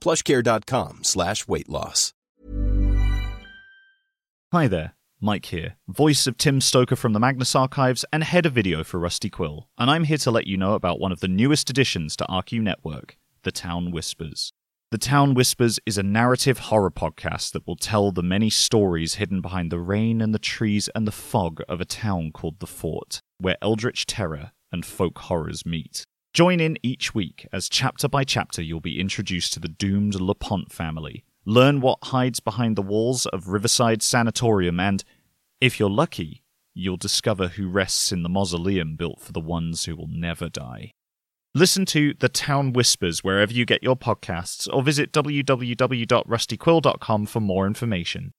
plushcare.com slash weight loss. Hi there, Mike here, voice of Tim Stoker from the Magnus Archives and head of video for Rusty Quill, and I'm here to let you know about one of the newest additions to RQ Network, The Town Whispers. The Town Whispers is a narrative horror podcast that will tell the many stories hidden behind the rain and the trees and the fog of a town called The Fort, where eldritch terror and folk horrors meet. Join in each week as chapter by chapter you'll be introduced to the doomed LePont family, learn what hides behind the walls of Riverside Sanatorium, and, if you're lucky, you'll discover who rests in the mausoleum built for the ones who will never die. Listen to The Town Whispers wherever you get your podcasts, or visit www.rustyquill.com for more information.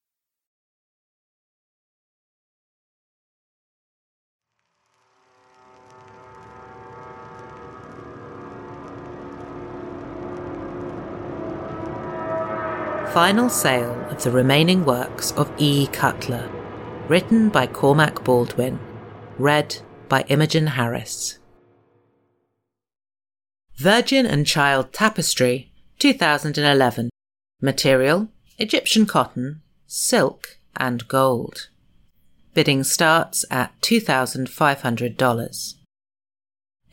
Final sale of the remaining works of E. Cutler, written by Cormack Baldwin, read by Imogen Harris. Virgin and Child Tapestry, 2011. Material Egyptian cotton, silk, and gold. Bidding starts at $2,500.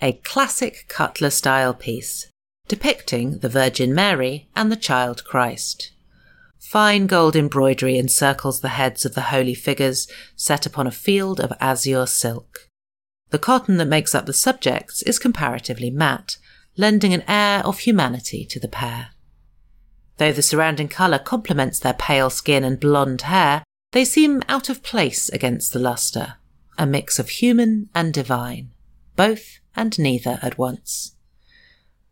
A classic Cutler style piece depicting the Virgin Mary and the Child Christ. Fine gold embroidery encircles the heads of the holy figures set upon a field of azure silk. The cotton that makes up the subjects is comparatively matte, lending an air of humanity to the pair. Though the surrounding colour complements their pale skin and blonde hair, they seem out of place against the lustre, a mix of human and divine, both and neither at once.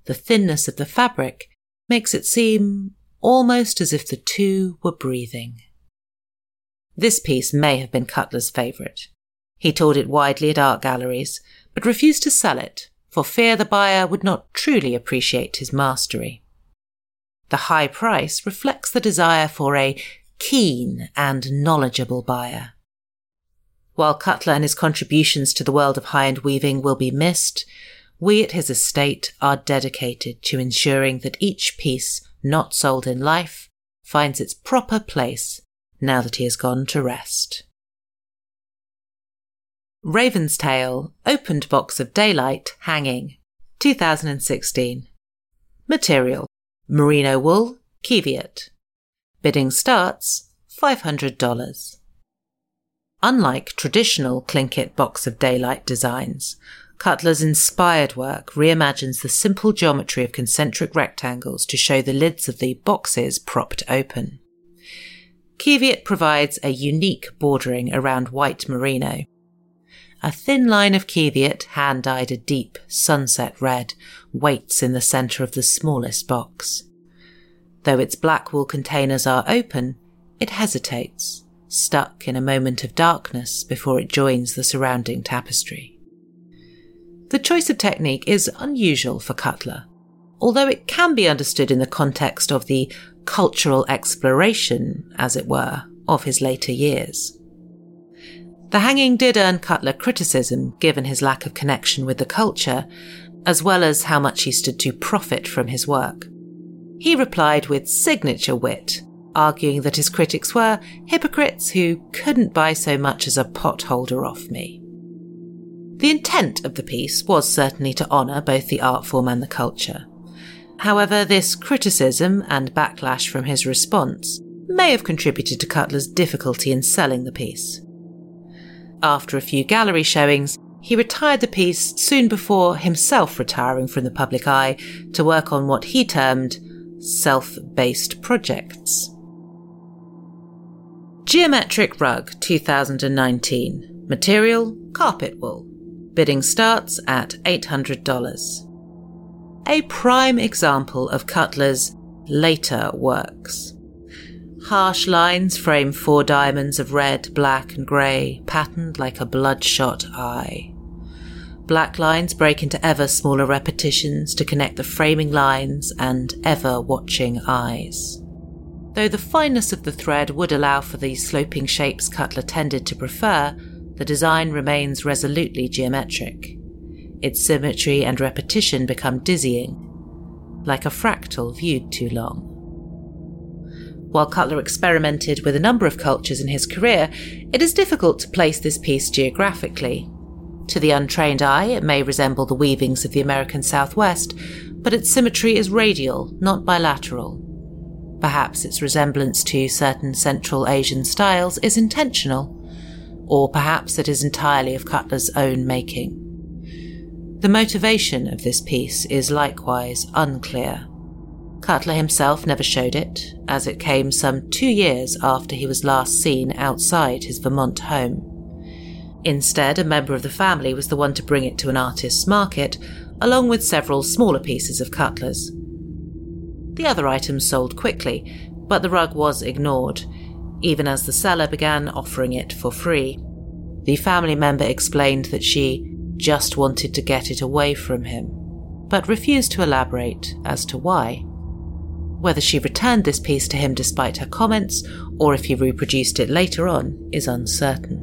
The thinness of the fabric makes it seem almost as if the two were breathing. This piece may have been Cutler's favourite. He toured it widely at art galleries, but refused to sell it for fear the buyer would not truly appreciate his mastery. The high price reflects the desire for a keen and knowledgeable buyer. While Cutler and his contributions to the world of high end weaving will be missed, we at his estate are dedicated to ensuring that each piece not sold in life finds its proper place now that he has gone to rest. Raven's Tail Opened Box of Daylight Hanging 2016 Material Merino wool, Cheviot. Bidding starts $500. Unlike traditional Tlingit box of daylight designs, Cutler's inspired work reimagines the simple geometry of concentric rectangles to show the lids of the boxes propped open. Cheviot provides a unique bordering around white merino. A thin line of Cheviot, hand dyed a deep sunset red, waits in the centre of the smallest box. Though its black wool containers are open, it hesitates, stuck in a moment of darkness before it joins the surrounding tapestry. The choice of technique is unusual for Cutler, although it can be understood in the context of the cultural exploration, as it were, of his later years. The hanging did earn Cutler criticism given his lack of connection with the culture, as well as how much he stood to profit from his work. He replied with signature wit, arguing that his critics were hypocrites who couldn't buy so much as a potholder off me. The intent of the piece was certainly to honour both the art form and the culture. However, this criticism and backlash from his response may have contributed to Cutler's difficulty in selling the piece. After a few gallery showings, he retired the piece soon before himself retiring from the public eye to work on what he termed self based projects. Geometric Rug 2019. Material Carpet wool. Bidding starts at $800. A prime example of Cutler's later works. Harsh lines frame four diamonds of red, black, and grey, patterned like a bloodshot eye. Black lines break into ever smaller repetitions to connect the framing lines and ever watching eyes. Though the fineness of the thread would allow for the sloping shapes Cutler tended to prefer, the design remains resolutely geometric. Its symmetry and repetition become dizzying, like a fractal viewed too long. While Cutler experimented with a number of cultures in his career, it is difficult to place this piece geographically. To the untrained eye, it may resemble the weavings of the American Southwest, but its symmetry is radial, not bilateral. Perhaps its resemblance to certain Central Asian styles is intentional, or perhaps it is entirely of Cutler's own making. The motivation of this piece is likewise unclear. Cutler himself never showed it, as it came some two years after he was last seen outside his Vermont home. Instead, a member of the family was the one to bring it to an artist's market, along with several smaller pieces of Cutler's. The other items sold quickly, but the rug was ignored, even as the seller began offering it for free. The family member explained that she just wanted to get it away from him, but refused to elaborate as to why. Whether she returned this piece to him despite her comments, or if he reproduced it later on, is uncertain.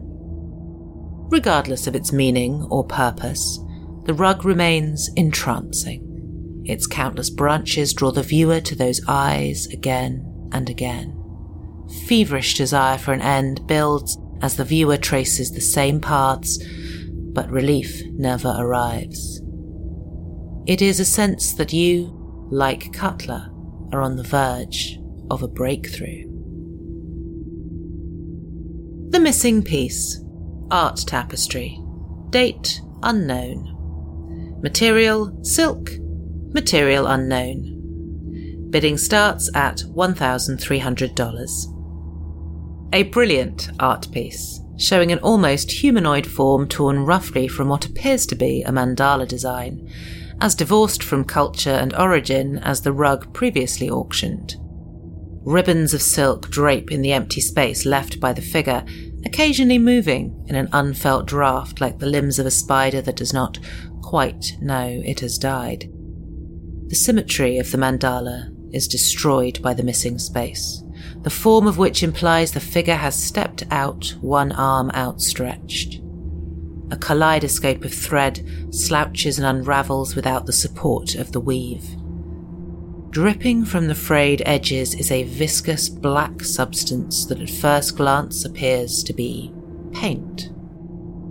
Regardless of its meaning or purpose, the rug remains entrancing. Its countless branches draw the viewer to those eyes again and again. Feverish desire for an end builds as the viewer traces the same paths, but relief never arrives. It is a sense that you, like Cutler, are on the verge of a breakthrough. The Missing Piece Art Tapestry Date Unknown Material Silk Material Unknown Bidding starts at $1,300. A brilliant art piece, showing an almost humanoid form torn roughly from what appears to be a mandala design, as divorced from culture and origin as the rug previously auctioned. Ribbons of silk drape in the empty space left by the figure, occasionally moving in an unfelt draft like the limbs of a spider that does not quite know it has died. The symmetry of the mandala is destroyed by the missing space, the form of which implies the figure has stepped out, one arm outstretched. A kaleidoscope of thread slouches and unravels without the support of the weave. Dripping from the frayed edges is a viscous black substance that at first glance appears to be paint.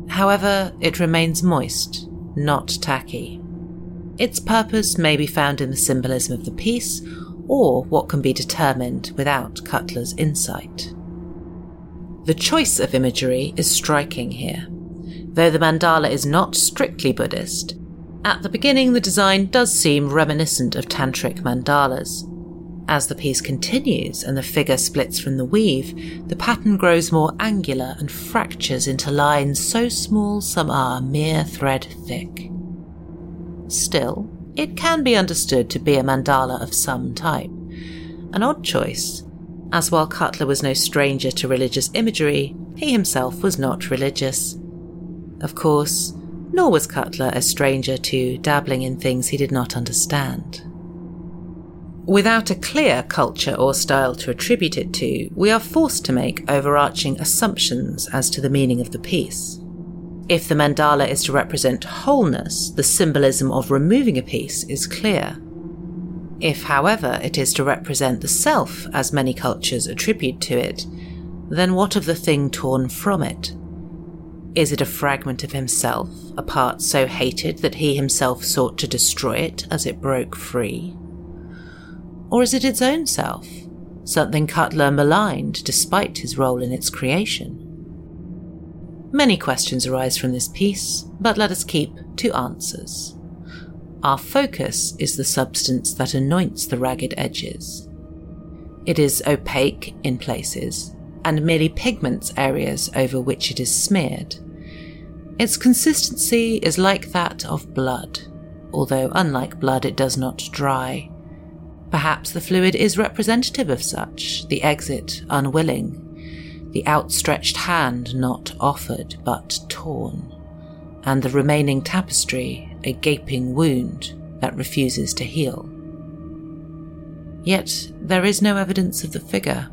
However, it remains moist, not tacky. Its purpose may be found in the symbolism of the piece or what can be determined without Cutler's insight. The choice of imagery is striking here. Though the mandala is not strictly Buddhist, at the beginning the design does seem reminiscent of tantric mandalas. As the piece continues and the figure splits from the weave, the pattern grows more angular and fractures into lines so small some are mere thread thick. Still, it can be understood to be a mandala of some type. An odd choice, as while Cutler was no stranger to religious imagery, he himself was not religious. Of course, nor was Cutler a stranger to dabbling in things he did not understand. Without a clear culture or style to attribute it to, we are forced to make overarching assumptions as to the meaning of the piece. If the mandala is to represent wholeness, the symbolism of removing a piece is clear. If, however, it is to represent the self, as many cultures attribute to it, then what of the thing torn from it? Is it a fragment of himself, a part so hated that he himself sought to destroy it as it broke free? Or is it its own self, something Cutler maligned despite his role in its creation? Many questions arise from this piece, but let us keep to answers. Our focus is the substance that anoints the ragged edges. It is opaque in places and merely pigments areas over which it is smeared. Its consistency is like that of blood, although unlike blood it does not dry. Perhaps the fluid is representative of such, the exit unwilling, the outstretched hand not offered but torn, and the remaining tapestry a gaping wound that refuses to heal. Yet there is no evidence of the figure.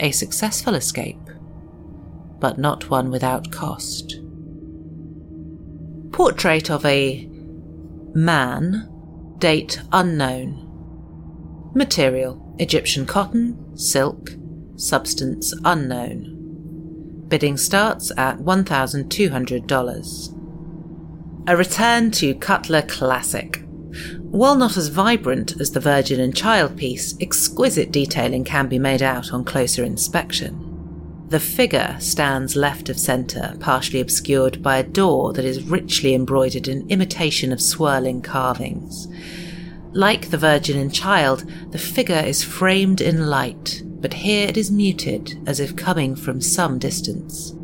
A successful escape, but not one without cost. Portrait of a man, date unknown. Material Egyptian cotton, silk, substance unknown. Bidding starts at $1,200. A return to Cutler Classic. While not as vibrant as the Virgin and Child piece, exquisite detailing can be made out on closer inspection. The figure stands left of centre, partially obscured by a door that is richly embroidered in imitation of swirling carvings. Like the Virgin and Child, the figure is framed in light, but here it is muted as if coming from some distance.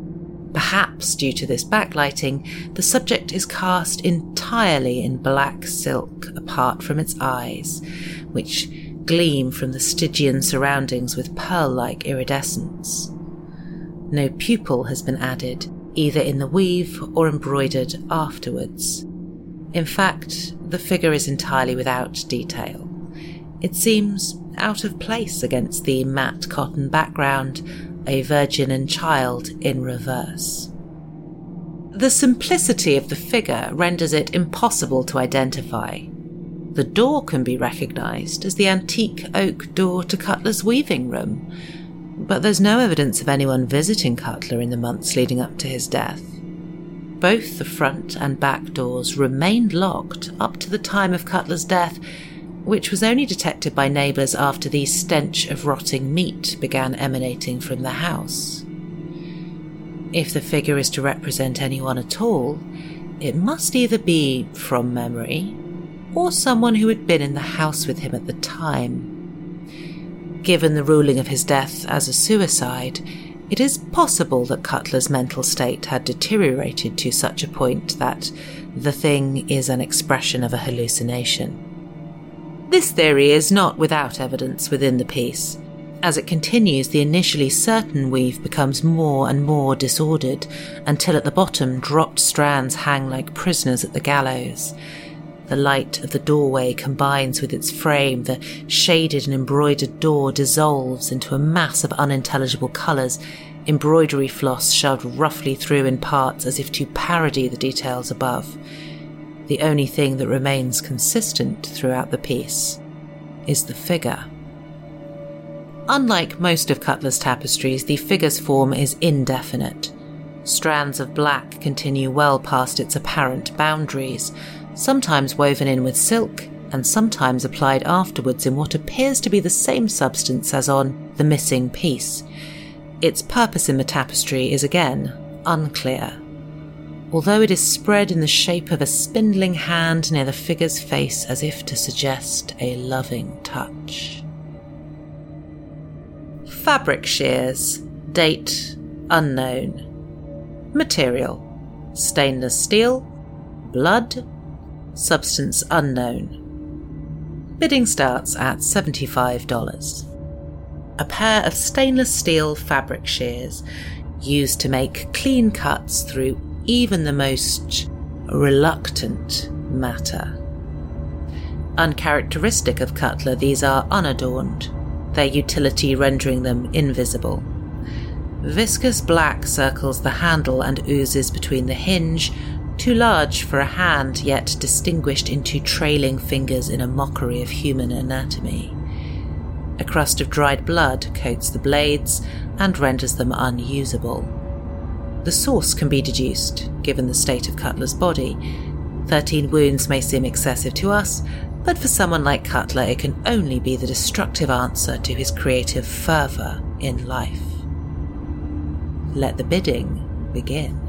Perhaps due to this backlighting, the subject is cast entirely in black silk apart from its eyes, which gleam from the Stygian surroundings with pearl like iridescence. No pupil has been added, either in the weave or embroidered afterwards. In fact, the figure is entirely without detail. It seems out of place against the matte cotton background, a virgin and child in reverse. The simplicity of the figure renders it impossible to identify. The door can be recognised as the antique oak door to Cutler's weaving room, but there's no evidence of anyone visiting Cutler in the months leading up to his death. Both the front and back doors remained locked up to the time of Cutler's death, which was only detected by neighbours after the stench of rotting meat began emanating from the house. If the figure is to represent anyone at all, it must either be from memory or someone who had been in the house with him at the time. Given the ruling of his death as a suicide, it is possible that Cutler's mental state had deteriorated to such a point that the thing is an expression of a hallucination. This theory is not without evidence within the piece. As it continues, the initially certain weave becomes more and more disordered until at the bottom, dropped strands hang like prisoners at the gallows. The light of the doorway combines with its frame. The shaded and embroidered door dissolves into a mass of unintelligible colours, embroidery floss shoved roughly through in parts as if to parody the details above. The only thing that remains consistent throughout the piece is the figure. Unlike most of Cutler's tapestries, the figure's form is indefinite. Strands of black continue well past its apparent boundaries, sometimes woven in with silk and sometimes applied afterwards in what appears to be the same substance as on the missing piece. Its purpose in the tapestry is again unclear, although it is spread in the shape of a spindling hand near the figure's face as if to suggest a loving touch. Fabric shears. Date unknown. Material stainless steel. Blood. Substance unknown. Bidding starts at $75. A pair of stainless steel fabric shears used to make clean cuts through even the most reluctant matter. Uncharacteristic of Cutler, these are unadorned their utility rendering them invisible. Viscous black circles the handle and oozes between the hinge, too large for a hand, yet distinguished into trailing fingers in a mockery of human anatomy. A crust of dried blood coats the blades and renders them unusable. The source can be deduced, given the state of Cutler's body. Thirteen wounds may seem excessive to us, but for someone like Cutler, it can only be the destructive answer to his creative fervour in life. Let the bidding begin.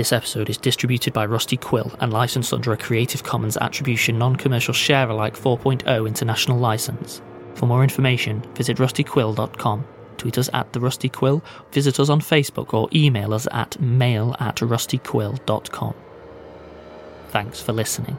This episode is distributed by Rusty Quill and licensed under a Creative Commons Attribution Non Commercial Share Alike 4.0 international license. For more information, visit rustyquill.com tweet us at The Rusty Quill, visit us on Facebook, or email us at mail at rustyquill.com. Thanks for listening.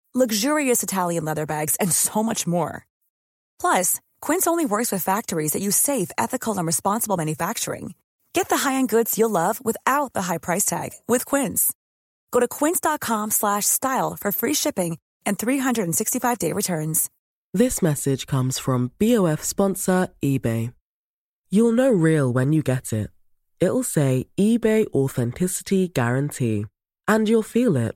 luxurious Italian leather bags, and so much more. Plus, Quince only works with factories that use safe, ethical, and responsible manufacturing. Get the high-end goods you'll love without the high price tag with Quince. Go to quince.com/style for free shipping and 365-day returns. This message comes from BOF sponsor eBay. You'll know real when you get it. It'll say eBay Authenticity Guarantee. And you'll feel it.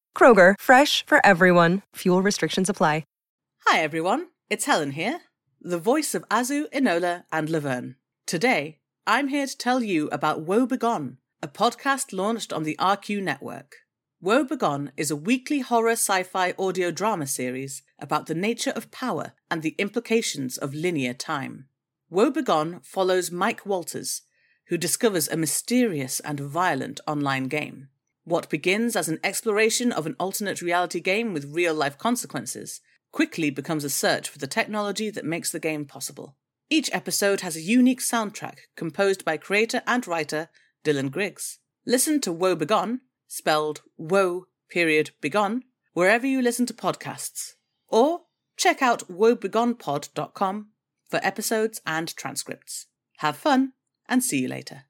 Kroger, fresh for everyone. Fuel restrictions apply. Hi everyone, it's Helen here, the voice of Azu, Enola, and Laverne. Today, I'm here to tell you about Woe Begone, a podcast launched on the RQ network. Woe Begone is a weekly horror sci fi audio drama series about the nature of power and the implications of linear time. Woe Begone follows Mike Walters, who discovers a mysterious and violent online game. What begins as an exploration of an alternate reality game with real life consequences quickly becomes a search for the technology that makes the game possible. Each episode has a unique soundtrack composed by creator and writer Dylan Griggs. Listen to Woe Begone, spelled Woe period Begone, wherever you listen to podcasts. Or check out woebegonepod.com for episodes and transcripts. Have fun and see you later.